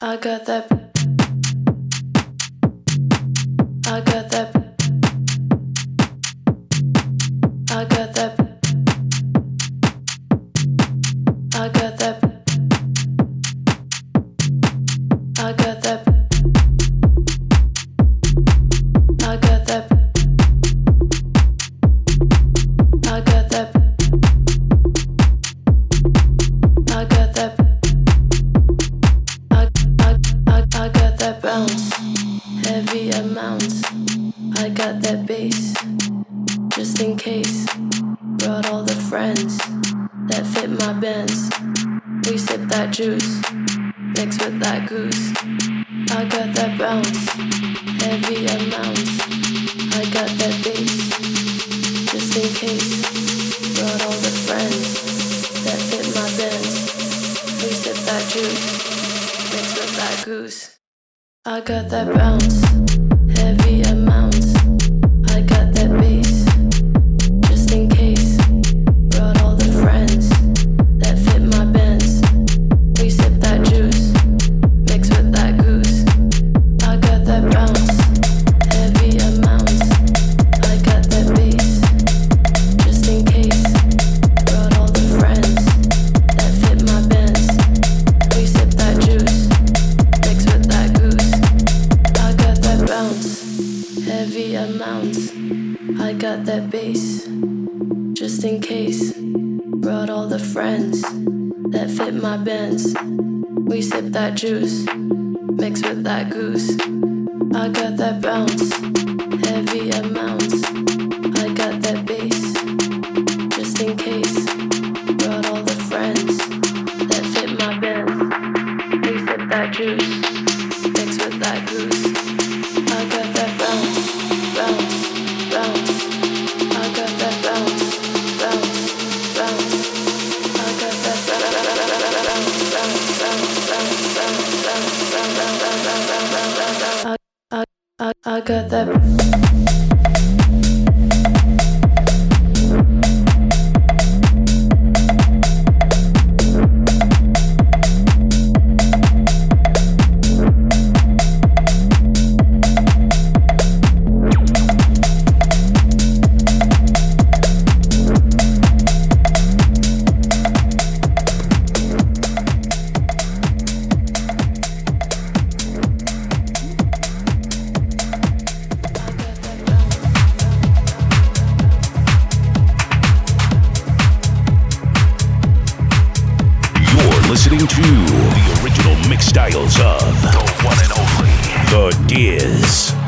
I got that. I got that. too. Mixed with that goose. I got that bounce. listening to the original mix styles of the one and only The Dizz.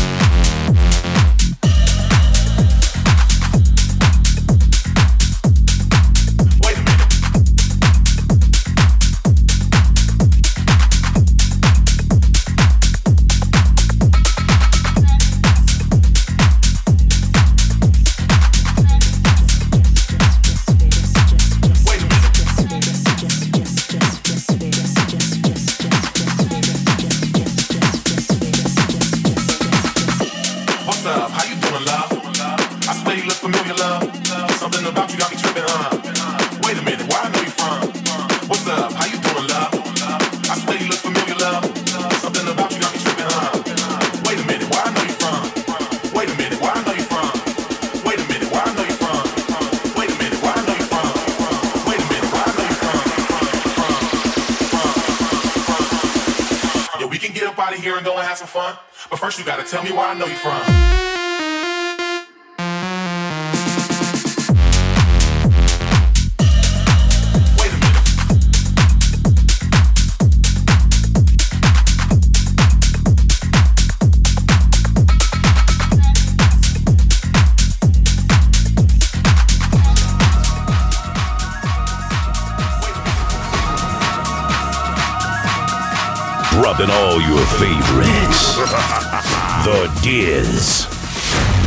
Dizz.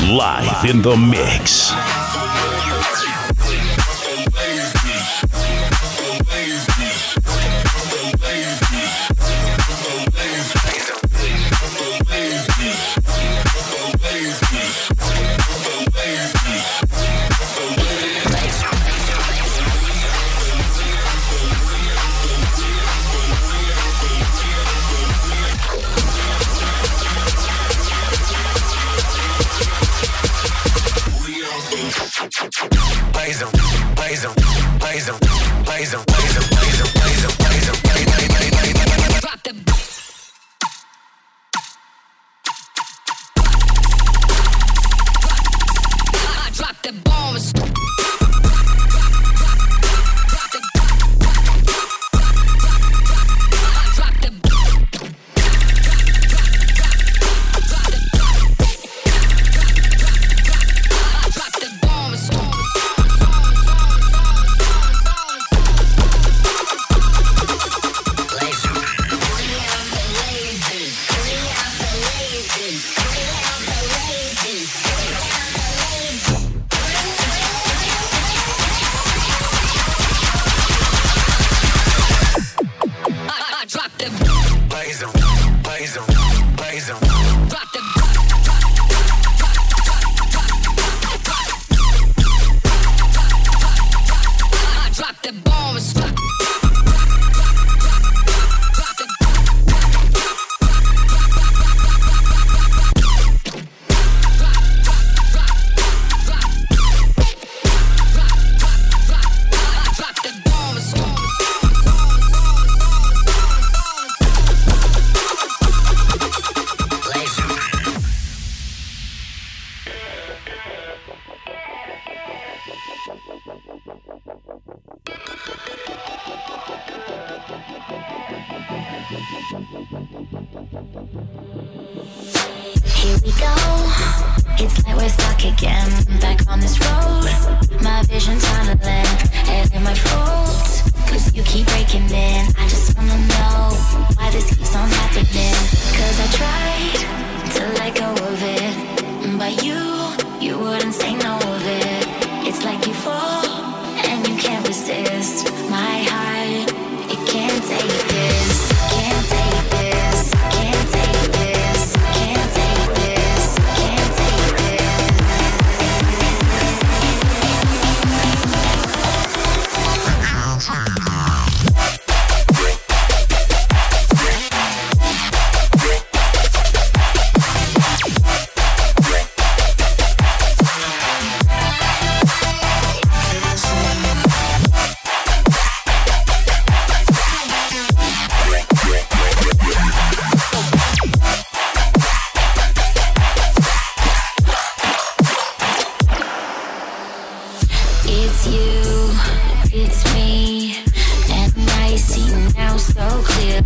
Live in the mix. blazer, blazer.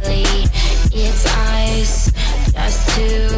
It's ice just to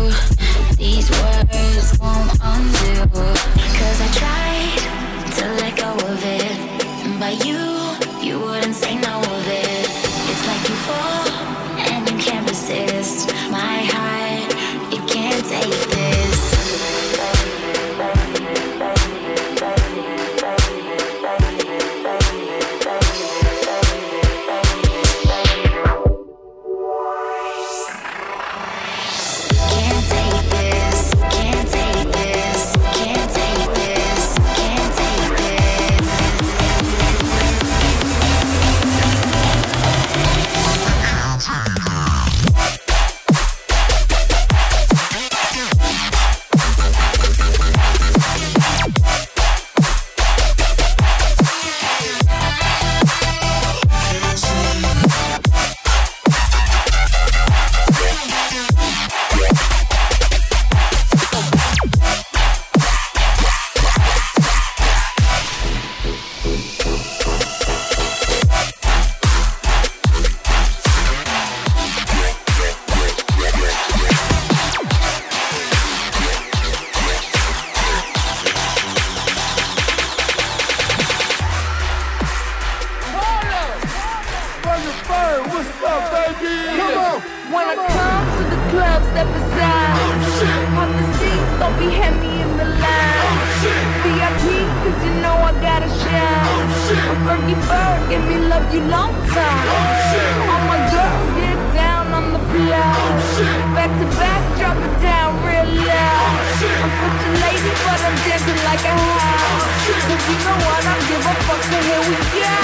I'm dancing like a house. Cause you know what? I don't give a fuck, so here we go.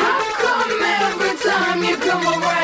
How come every time you come around?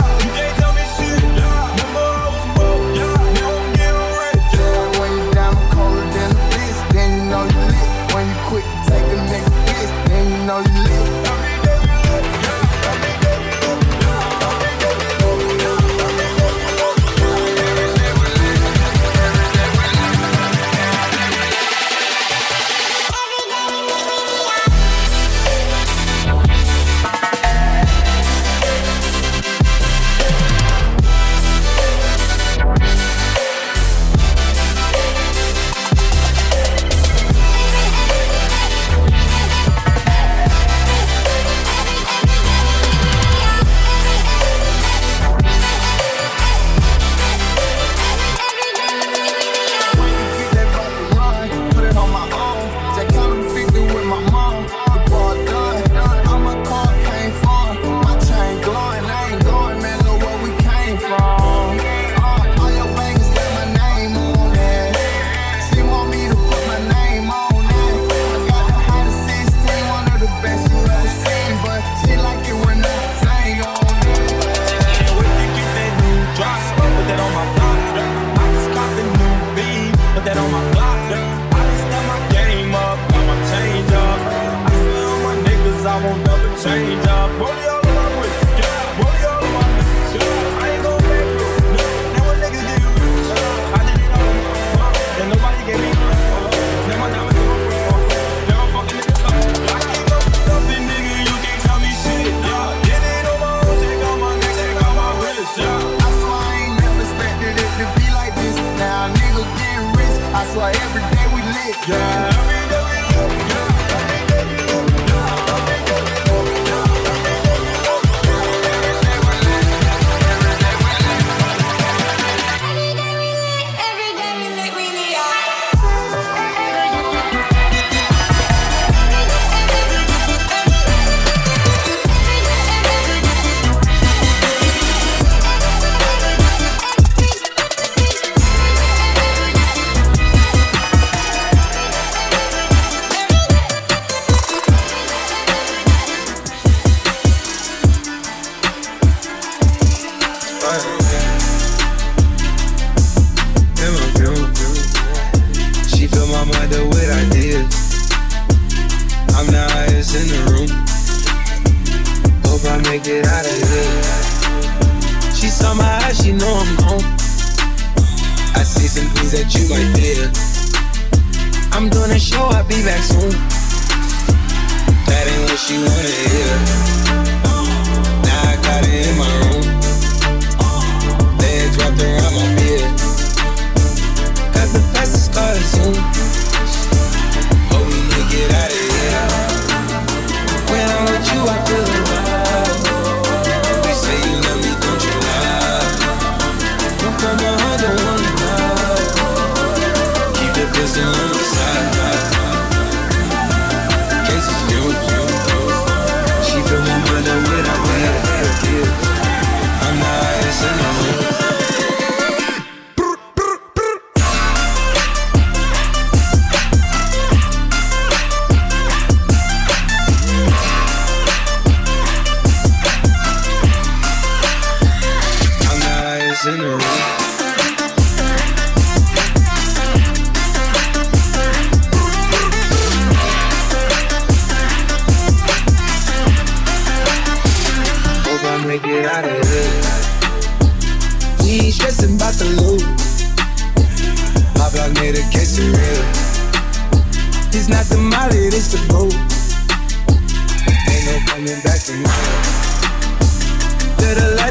no you. I won't ever change. I'm bully all along. Bully all. I ain't gon' back through. Now what niggas do you? I did it all. And nobody gave me Now my diamonds on I'm up. Nothing, nigga. You can't tell me shit. Yeah, it on my my neck, my wrist. Yeah. I swear I ain't expected it to be like this. Now getting rich. I swear every day we lit. Yeah.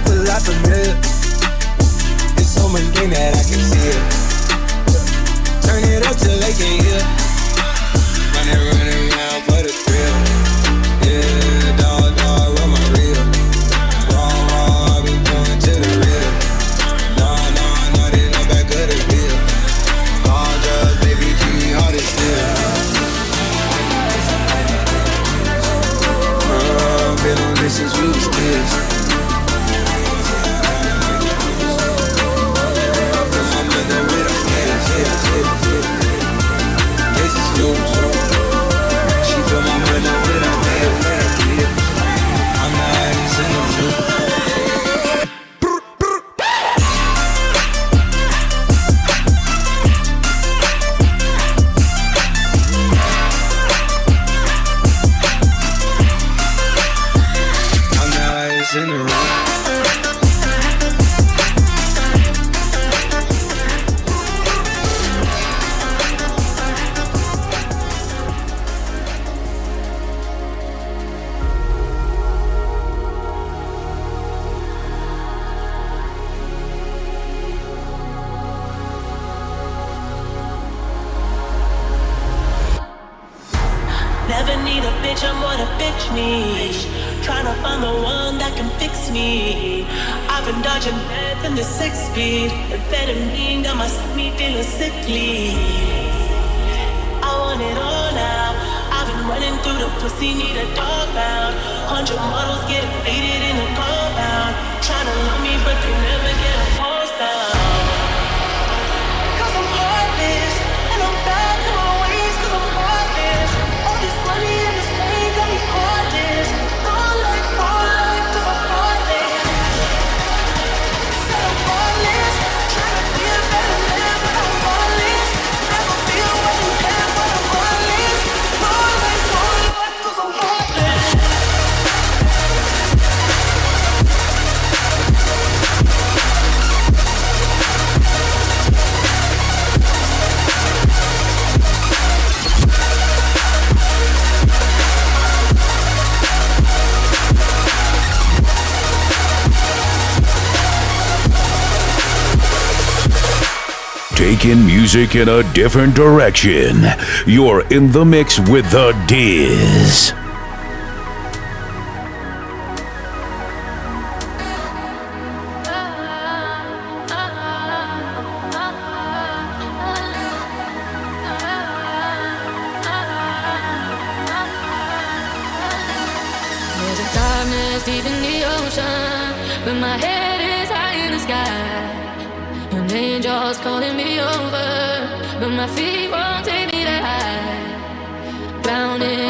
life a lot of milk. It's so much game that I can see it. Turn it up till they can hear. in the rain. music in a different direction. You're in the mix with the Dizz. There's a darkness deep in the ocean, but my head is high in the sky angels calling me over, but my feet won't take me that high. Drowning.